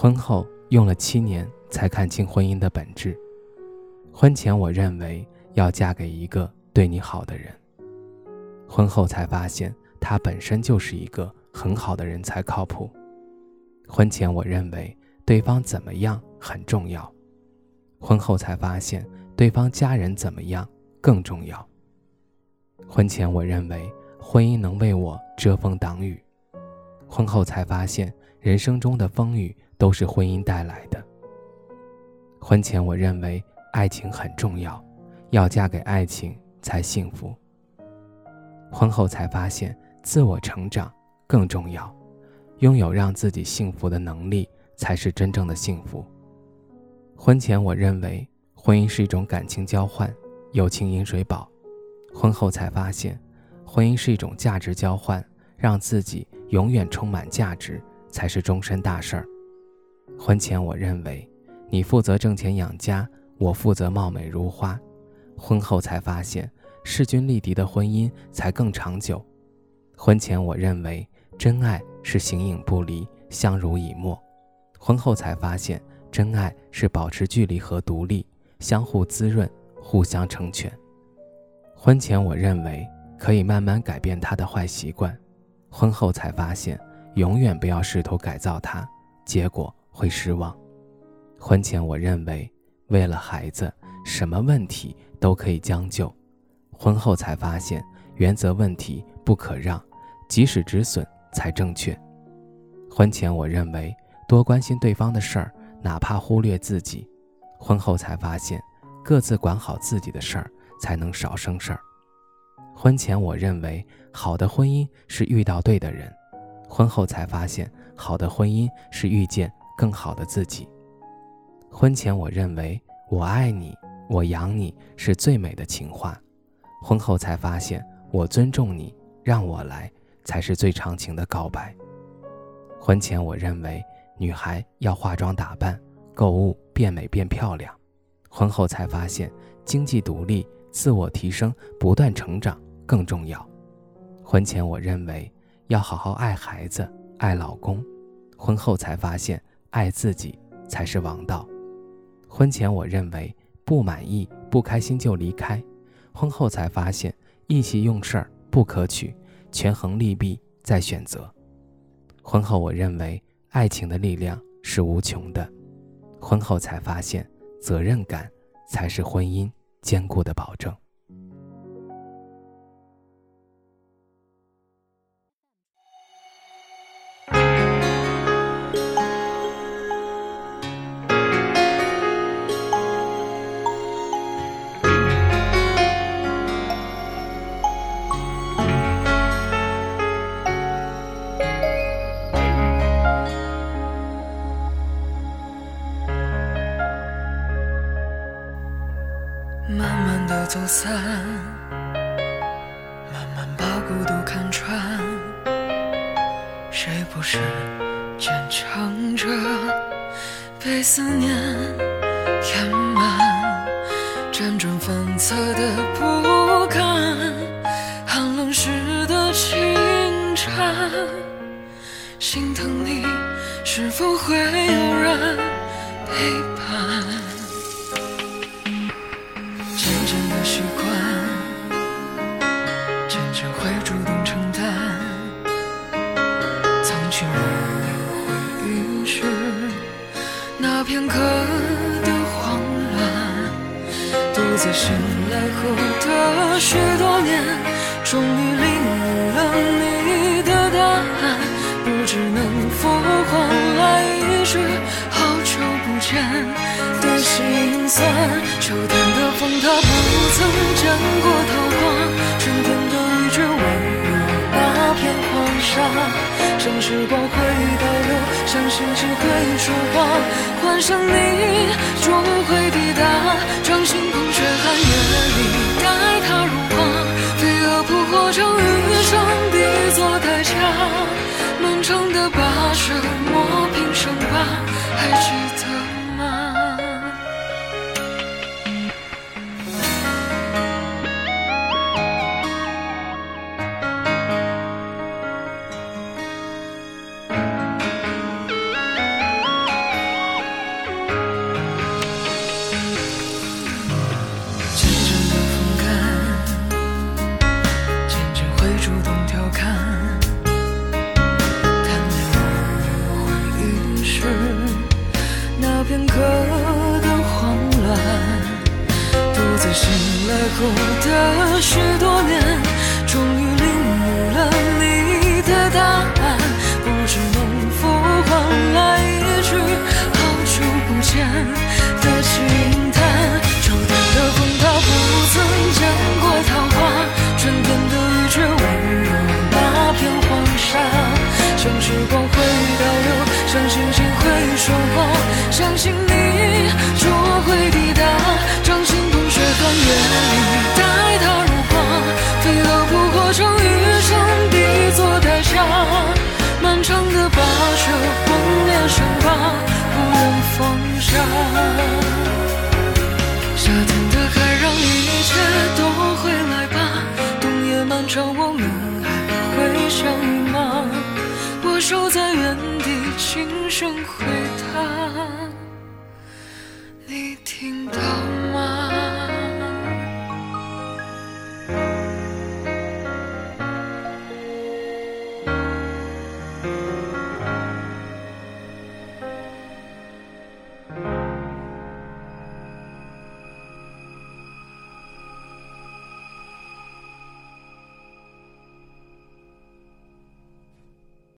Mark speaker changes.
Speaker 1: 婚后用了七年才看清婚姻的本质。婚前我认为要嫁给一个对你好的人，婚后才发现他本身就是一个很好的人才靠谱。婚前我认为对方怎么样很重要，婚后才发现对方家人怎么样更重要。婚前我认为婚姻能为我遮风挡雨，婚后才发现人生中的风雨。都是婚姻带来的。婚前我认为爱情很重要，要嫁给爱情才幸福。婚后才发现自我成长更重要，拥有让自己幸福的能力才是真正的幸福。婚前我认为婚姻是一种感情交换，友情饮水饱。婚后才发现，婚姻是一种价值交换，让自己永远充满价值才是终身大事儿。婚前我认为，你负责挣钱养家，我负责貌美如花。婚后才发现，势均力敌的婚姻才更长久。婚前我认为，真爱是形影不离，相濡以沫。婚后才发现，真爱是保持距离和独立，相互滋润，互相成全。婚前我认为可以慢慢改变他的坏习惯，婚后才发现，永远不要试图改造他，结果。会失望。婚前我认为，为了孩子，什么问题都可以将就；婚后才发现，原则问题不可让，及时止损才正确。婚前我认为，多关心对方的事儿，哪怕忽略自己；婚后才发现，各自管好自己的事儿，才能少生事儿。婚前我认为，好的婚姻是遇到对的人；婚后才发现，好的婚姻是遇见。更好的自己。婚前我认为我爱你，我养你是最美的情话，婚后才发现我尊重你，让我来才是最长情的告白。婚前我认为女孩要化妆打扮、购物变美变漂亮，婚后才发现经济独立、自我提升、不断成长更重要。婚前我认为要好好爱孩子、爱老公，婚后才发现。爱自己才是王道。婚前我认为不满意、不开心就离开，婚后才发现意气用事儿不可取，权衡利弊再选择。婚后我认为爱情的力量是无穷的，婚后才发现责任感才是婚姻坚固的保证。
Speaker 2: 慢慢的走散，慢慢把孤独看穿。谁不是坚强着，被思念填满，辗转反侧的不甘，寒冷时的轻颤，心疼你是否会有人陪伴？渐渐的习惯渐渐会主动承担。藏起莫回忆时那片刻的慌乱独自醒来后的许多年终于领悟了不知能否换来一句好久不见的心酸。秋天的风它不曾见过桃花，春天的雨却温柔那片黄沙。像时光会倒流，像星星会说话，幻想你终会抵达，掌心捧雪寒夜里带。来过的许多守在原地轻声回